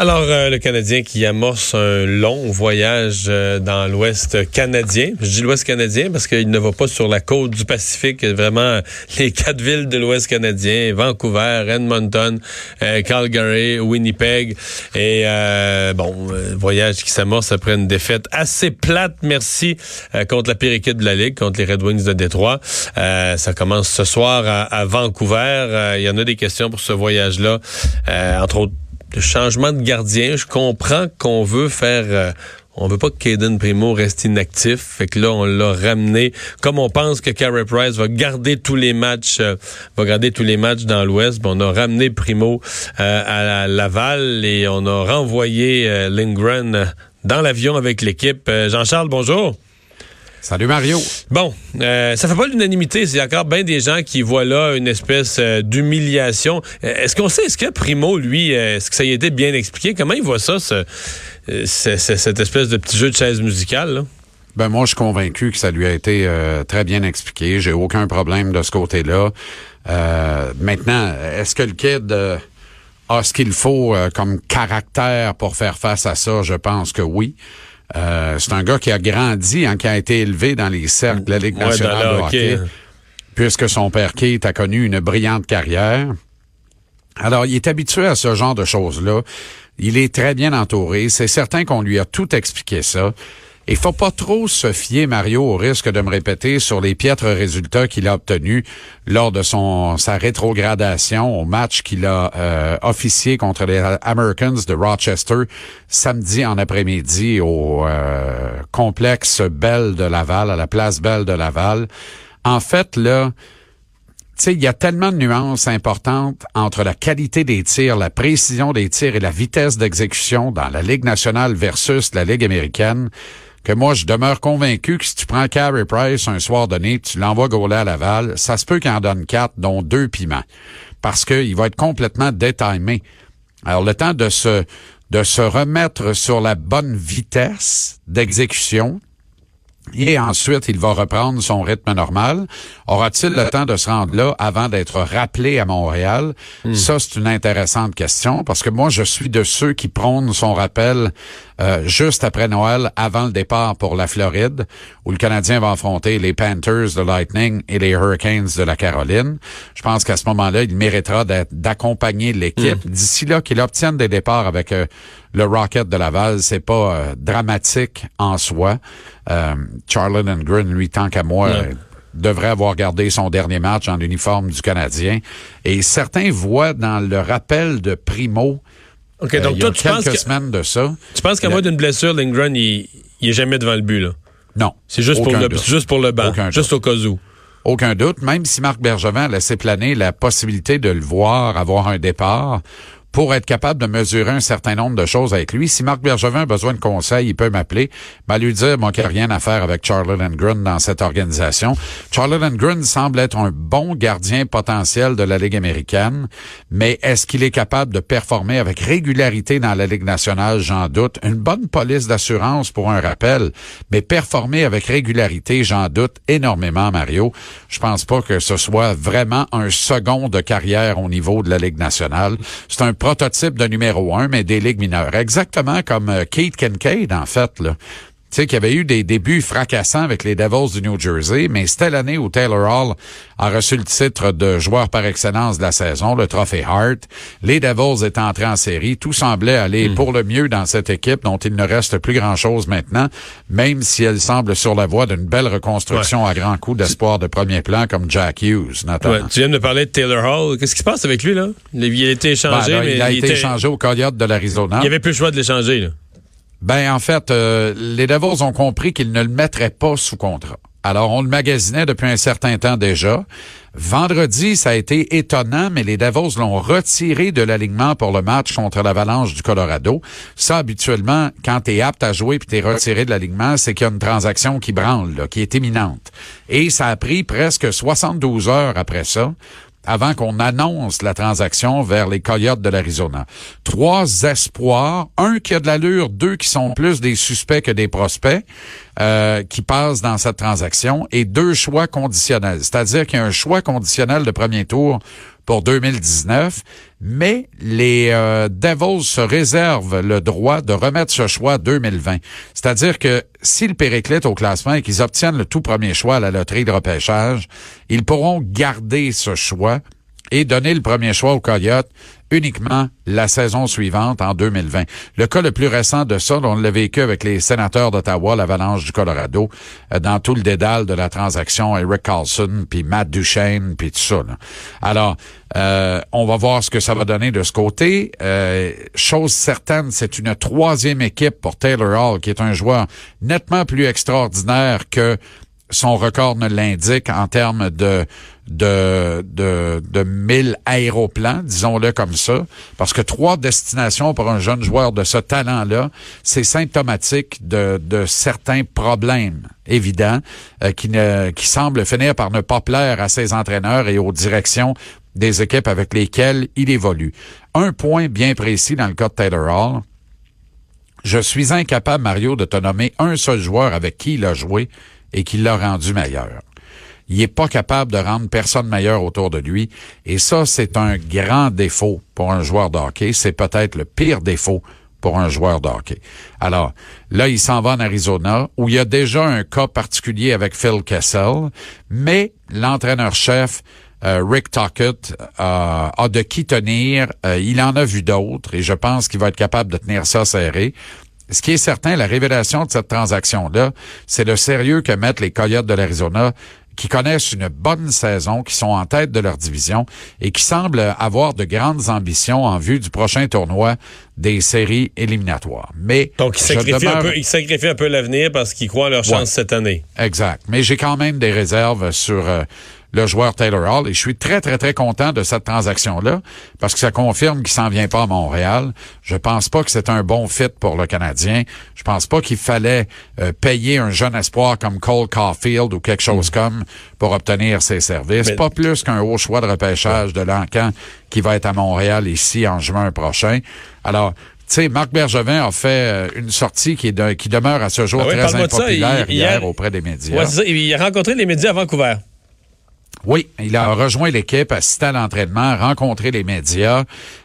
Alors, euh, le Canadien qui amorce un long voyage euh, dans l'Ouest canadien. Je dis l'Ouest canadien parce qu'il ne va pas sur la côte du Pacifique. Vraiment, les quatre villes de l'Ouest canadien, Vancouver, Edmonton, euh, Calgary, Winnipeg. Et bon, voyage qui s'amorce après une défaite assez plate, merci, contre la pire de la Ligue, contre les Red Wings de Détroit. ça commence ce soir à, à Vancouver. Il y en a des questions pour ce voyage-là, entre autres de changement de gardien. Je comprends qu'on veut faire... Euh, on veut pas que Caden Primo reste inactif. Fait que là, on l'a ramené. Comme on pense que Carey Price va garder tous les matchs, euh, va garder tous les matchs dans l'Ouest, ben, on a ramené Primo euh, à Laval et on a renvoyé Lindgren dans l'avion avec l'équipe. Jean-Charles, bonjour. Salut Mario. Bon, euh, ça fait pas l'unanimité. C'est encore bien des gens qui voient là une espèce euh, d'humiliation. Euh, est-ce qu'on sait, est-ce que Primo, lui, est-ce que ça y a été bien expliqué? Comment il voit ça, ce, cette espèce de petit jeu de chaise musicale? Ben moi, je suis convaincu que ça lui a été très bien expliqué. J'ai aucun problème de ce côté-là. maintenant, est-ce que le kid a ce qu'il faut comme caractère pour faire face à ça? Je pense que oui. Euh, c'est un gars qui a grandi, hein, qui a été élevé dans les cercles de la Ligue nationale de hockey, puisque son père Keith a connu une brillante carrière. Alors, il est habitué à ce genre de choses-là. Il est très bien entouré. C'est certain qu'on lui a tout expliqué ça. Il faut pas trop se fier, Mario, au risque de me répéter sur les piètres résultats qu'il a obtenus lors de son sa rétrogradation au match qu'il a euh, officié contre les Americans de Rochester samedi en après-midi au euh, complexe Belle de Laval, à la place Belle de Laval. En fait, là, il y a tellement de nuances importantes entre la qualité des tirs, la précision des tirs et la vitesse d'exécution dans la Ligue nationale versus la Ligue américaine que moi, je demeure convaincu que si tu prends Carey Price un soir donné, tu l'envoies gauler à Laval, ça se peut qu'il en donne quatre, dont deux piments. Parce qu'il va être complètement détimé. Alors, le temps de se, de se remettre sur la bonne vitesse d'exécution, et ensuite, il va reprendre son rythme normal. Aura-t-il le temps de se rendre là avant d'être rappelé à Montréal? Hmm. Ça, c'est une intéressante question parce que moi, je suis de ceux qui prônent son rappel euh, juste après Noël, avant le départ pour la Floride, où le Canadien va affronter les Panthers de Lightning et les Hurricanes de la Caroline. Je pense qu'à ce moment-là, il méritera d'accompagner l'équipe. Hmm. D'ici là, qu'il obtienne des départs avec euh, le Rocket de Laval, c'est pas euh, dramatique en soi. Euh, Charlotte Green, lui, tant qu'à moi, devrait avoir gardé son dernier match en uniforme du Canadien. Et certains voient dans le rappel de Primo, OK, donc il y a quelques semaines de ça. Tu penses qu'à moins d'une blessure, Lindgren, il, il est jamais devant le but, là? Non. C'est juste, pour le, juste pour le banc, juste au cas où. Aucun doute, même si Marc Bergevin a laissé planer la possibilité de le voir avoir un départ pour être capable de mesurer un certain nombre de choses avec lui. Si Marc Bergevin a besoin de conseils, il peut m'appeler, m'a lui dire, moi, qu'il n'y a rien à faire avec Charlotte Grun dans cette organisation. Charlotte Grun semble être un bon gardien potentiel de la Ligue américaine, mais est-ce qu'il est capable de performer avec régularité dans la Ligue nationale? J'en doute. Une bonne police d'assurance pour un rappel, mais performer avec régularité, j'en doute énormément, Mario. Je pense pas que ce soit vraiment un second de carrière au niveau de la Ligue nationale. Prototype de numéro un, mais des ligues mineures. Exactement comme euh, Kate Kincaid, en fait. Là tu sais, qu'il y avait eu des débuts fracassants avec les Devils du New Jersey, mais c'était l'année où Taylor Hall a reçu le titre de joueur par excellence de la saison, le trophée Hart. Les Devils étaient entrés en série. Tout semblait aller hmm. pour le mieux dans cette équipe dont il ne reste plus grand-chose maintenant, même si elle semble sur la voie d'une belle reconstruction à grands coups d'espoir de premier plan comme Jack Hughes, notamment. tu viens de parler de Taylor Hall. Qu'est-ce qui se passe avec lui, là? Il a été échangé, ben, mais il a été échangé au Coyote de l'Arizona. Il n'y avait plus le choix de l'échanger, là. Ben en fait, euh, les Devils ont compris qu'ils ne le mettraient pas sous contrat. Alors on le magasinait depuis un certain temps déjà. Vendredi, ça a été étonnant, mais les Devils l'ont retiré de l'alignement pour le match contre l'Avalanche du Colorado. Ça, habituellement, quand tu es apte à jouer puis tu es retiré de l'alignement, c'est qu'il y a une transaction qui branle, qui est imminente. Et ça a pris presque 72 heures après ça avant qu'on annonce la transaction vers les Coyotes de l'Arizona. Trois espoirs, un qui a de l'allure, deux qui sont plus des suspects que des prospects, euh, qui passent dans cette transaction, et deux choix conditionnels. C'est-à-dire qu'il y a un choix conditionnel de premier tour pour 2019, mais les euh, Devils se réservent le droit de remettre ce choix 2020. C'est-à-dire que s'ils périclitent au classement et qu'ils obtiennent le tout premier choix à la loterie de repêchage, ils pourront garder ce choix et donner le premier choix aux Coyotes uniquement la saison suivante, en 2020. Le cas le plus récent de ça, on l'a vécu avec les sénateurs d'Ottawa, l'Avalanche du Colorado, euh, dans tout le dédale de la transaction, Eric Carlson, puis Matt Duchesne, puis tout ça. Alors, euh, on va voir ce que ça va donner de ce côté. Euh, chose certaine, c'est une troisième équipe pour Taylor Hall, qui est un joueur nettement plus extraordinaire que son record ne l'indique en termes de de, de, de 1000 aéroplans, disons-le comme ça, parce que trois destinations pour un jeune joueur de ce talent-là, c'est symptomatique de, de certains problèmes évidents euh, qui, ne, qui semblent finir par ne pas plaire à ses entraîneurs et aux directions des équipes avec lesquelles il évolue. Un point bien précis dans le cas de Taylor Hall, je suis incapable, Mario, de te nommer un seul joueur avec qui il a joué et qui l'a rendu meilleur. Il est pas capable de rendre personne meilleur autour de lui. Et ça, c'est un grand défaut pour un joueur de hockey. C'est peut-être le pire défaut pour un joueur de. Alors, là, il s'en va en Arizona, où il y a déjà un cas particulier avec Phil Kessel, mais l'entraîneur-chef euh, Rick Tockett euh, a de qui tenir. Euh, il en a vu d'autres et je pense qu'il va être capable de tenir ça serré. Ce qui est certain, la révélation de cette transaction-là, c'est le sérieux que mettent les Coyotes de l'Arizona qui connaissent une bonne saison, qui sont en tête de leur division et qui semblent avoir de grandes ambitions en vue du prochain tournoi des séries éliminatoires. Mais donc ils sacrifient, un peu, ils sacrifient un peu l'avenir parce qu'ils croient à leur chance cette année. Exact. Mais j'ai quand même des réserves sur euh, le joueur Taylor Hall. Et je suis très, très, très content de cette transaction-là parce que ça confirme qu'il s'en vient pas à Montréal. Je pense pas que c'est un bon fit pour le Canadien. Je pense pas qu'il fallait euh, payer un jeune espoir comme Cole Caulfield ou quelque chose mm. comme pour obtenir ses services. Pas plus qu'un haut choix de repêchage de l'Encan qui va être à Montréal ici en juin prochain. Alors, tu sais, Marc Bergevin a fait euh, une sortie qui, est qui demeure à ce jour ah très impopulaire hier auprès des médias. il a rencontré les médias à Vancouver. Oui, il a rejoint l'équipe, assisté à l'entraînement, rencontré les médias.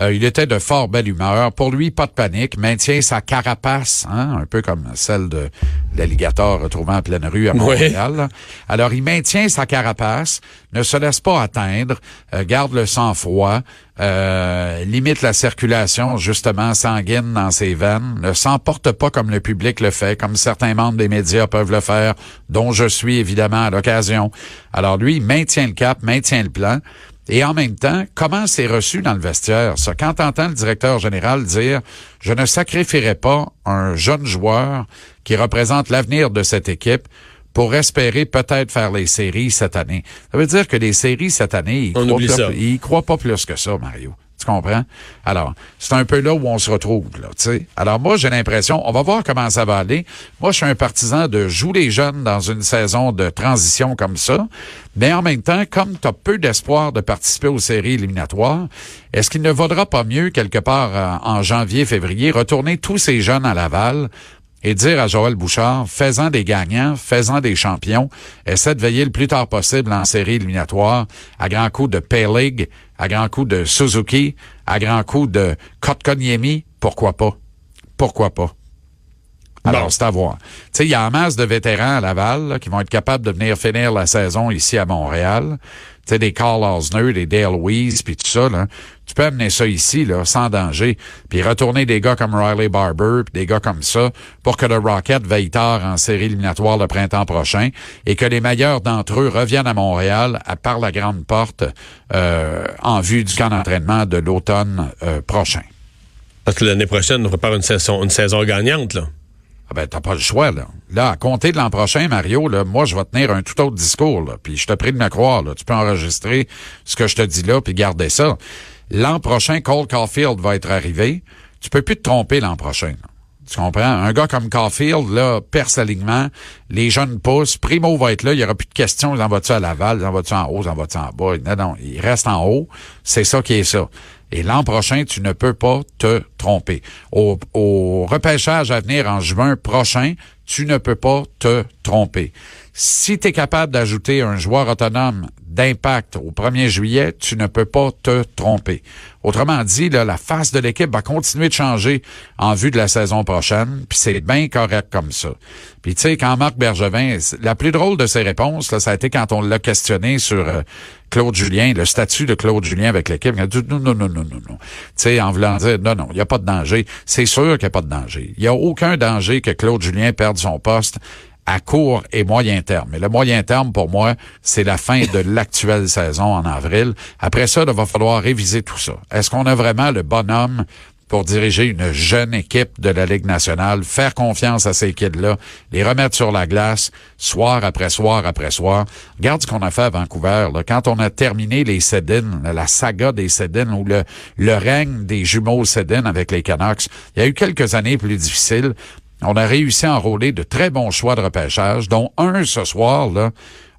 Euh, il était de fort belle humeur. Pour lui, pas de panique, maintient sa carapace, hein, un peu comme celle de l'alligator retrouvé en pleine rue à Montréal. Alors, il maintient sa carapace, ne se laisse pas atteindre, euh, garde le sang-froid, euh, limite la circulation justement sanguine dans ses veines, ne s'emporte pas comme le public le fait, comme certains membres des médias peuvent le faire, dont je suis évidemment à l'occasion. Alors lui, maintient le cap, maintient le plan. Et en même temps, comment c'est reçu dans le vestiaire? Ça, quand entend le directeur général dire Je ne sacrifierai pas un jeune joueur qui représente l'avenir de cette équipe pour espérer peut-être faire les séries cette année. Ça veut dire que les séries cette année, ils croient, pas, plus que ça, Mario. Tu comprends? Alors, c'est un peu là où on se retrouve, là, tu sais. Alors, moi, j'ai l'impression, on va voir comment ça va aller. Moi, je suis un partisan de jouer les jeunes dans une saison de transition comme ça. Mais en même temps, comme tu as peu d'espoir de participer aux séries éliminatoires, est-ce qu'il ne vaudra pas mieux, quelque part euh, en janvier, février, retourner tous ces jeunes à Laval et dire à Joël Bouchard, faisant des gagnants, faisant des champions, essaie de veiller le plus tard possible en série éliminatoire, à grand coup de Pay à grand coup de Suzuki, à grand coup de Kotkaniemi, pourquoi pas? Pourquoi pas? Alors, c'est à voir. Tu sais, il y a un masse de vétérans à Laval qui vont être capables de venir finir la saison ici à Montréal. Tu sais, des Carl Osner, des Dale Weiss, puis tout ça, là. Tu peux amener ça ici, là, sans danger, puis retourner des gars comme Riley Barber, puis des gars comme ça, pour que le Rocket veille tard en série éliminatoire le printemps prochain, et que les meilleurs d'entre eux reviennent à Montréal à par la grande porte euh, en vue du camp d'entraînement de l'automne euh, prochain. Parce que l'année prochaine, on prépare une saison, une saison gagnante, là. Ah ben, t'as pas le choix, là. Là, à compter de l'an prochain, Mario, là, moi, je vais tenir un tout autre discours, là. Puis je te prie de me croire, là. Tu peux enregistrer ce que je te dis là, puis garder ça. L'an prochain, Cole Caulfield va être arrivé. Tu peux plus te tromper l'an prochain. Tu comprends? Un gars comme Caulfield, là, perce l'alignement, les jeunes poussent, Primo va être là, il y aura plus de questions, ils en va-tu à Laval, ils en va-tu en haut, ils en va-tu en bas? Non, non, il reste en haut. C'est ça qui est ça. Et l'an prochain, tu ne peux pas te tromper. Au, au, repêchage à venir en juin prochain, tu ne peux pas te tromper. Si tu es capable d'ajouter un joueur autonome d'impact au 1er juillet, tu ne peux pas te tromper. Autrement dit, la face de l'équipe va continuer de changer en vue de la saison prochaine, puis c'est bien correct comme ça. Puis tu sais, quand Marc Bergevin, la plus drôle de ses réponses, là, ça a été quand on l'a questionné sur euh, Claude Julien, le statut de Claude Julien avec l'équipe. Il a dit non, non, non, non, non, non. Tu sais, en voulant dire non, non, il n'y a pas de danger. C'est sûr qu'il n'y a pas de danger. Il n'y a aucun danger que Claude Julien perde son poste à court et moyen terme. Et le moyen terme, pour moi, c'est la fin de l'actuelle saison en avril. Après ça, il va falloir réviser tout ça. Est-ce qu'on a vraiment le bonhomme pour diriger une jeune équipe de la Ligue nationale, faire confiance à ces kids-là, les remettre sur la glace, soir après soir après soir? Regarde ce qu'on a fait à Vancouver. Là. Quand on a terminé les Sedin, la saga des Sedin, ou le, le règne des jumeaux Sedin avec les Canucks, il y a eu quelques années plus difficiles, on a réussi à enrôler de très bons choix de repêchage, dont un ce soir là,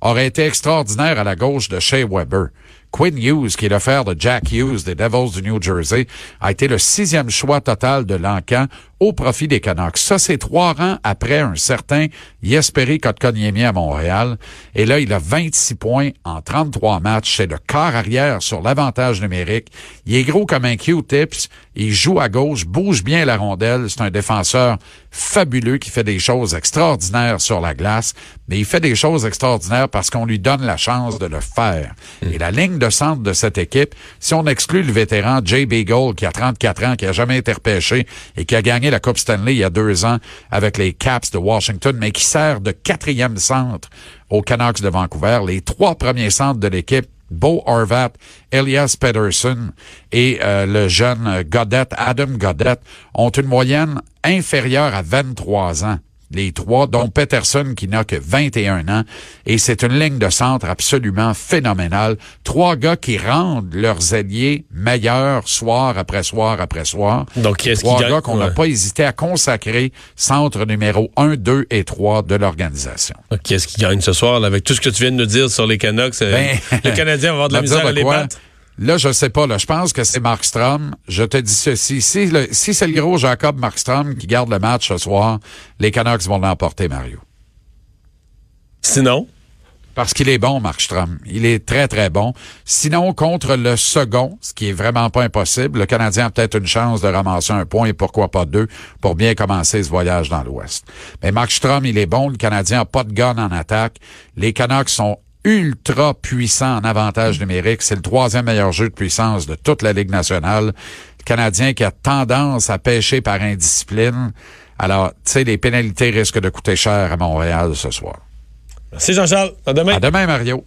aurait été extraordinaire à la gauche de Shea Weber. Quinn Hughes, qui est le frère de Jack Hughes des Devils du New Jersey, a été le sixième choix total de l'encan au profit des Canucks. Ça, c'est trois rangs après un certain Jesperi Kotkaniemi à Montréal. Et là, il a 26 points en 33 matchs. C'est le quart arrière sur l'avantage numérique. Il est gros comme un Q-tips. Il joue à gauche, bouge bien la rondelle. C'est un défenseur fabuleux qui fait des choses extraordinaires sur la glace. Mais il fait des choses extraordinaires parce qu'on lui donne la chance de le faire. Et la ligne de centre de cette équipe, si on exclut le vétéran Jay Beagle, qui a 34 ans, qui a jamais été repêché et qui a gagné la Coupe Stanley il y a deux ans avec les Caps de Washington, mais qui sert de quatrième centre aux Canucks de Vancouver. Les trois premiers centres de l'équipe Bo Horvat, Elias Pedersen et euh, le jeune Godet, Adam Godet, ont une moyenne inférieure à 23 ans les trois, dont Peterson qui n'a que 21 ans. Et c'est une ligne de centre absolument phénoménale. Trois gars qui rendent leurs alliés meilleurs soir après soir après soir. Donc, qui est-ce Trois gars qu'on n'a pas hésité à consacrer centre numéro 1, 2 et 3 de l'organisation. Qui est-ce qui gagne ce soir? Avec tout ce que tu viens de nous dire sur les Canucks? Euh, ben, le Canadien va avoir de la misère à les battre. Là, je sais pas. Là, je pense que c'est Markstrom. Je te dis ceci. Si, si c'est le gros Jacob Markstrom qui garde le match ce soir, les Canucks vont l'emporter, Mario. Sinon? Parce qu'il est bon, Markstrom. Il est très, très bon. Sinon, contre le second, ce qui est vraiment pas impossible, le Canadien a peut-être une chance de ramasser un point et pourquoi pas deux pour bien commencer ce voyage dans l'Ouest. Mais Markstrom, il est bon. Le Canadien a pas de gun en attaque. Les Canucks sont ultra puissant en avantage numérique. C'est le troisième meilleur jeu de puissance de toute la Ligue nationale. Le Canadien qui a tendance à pêcher par indiscipline. Alors, tu sais, les pénalités risquent de coûter cher à Montréal ce soir. Merci Jean-Charles. À demain. À demain, Mario.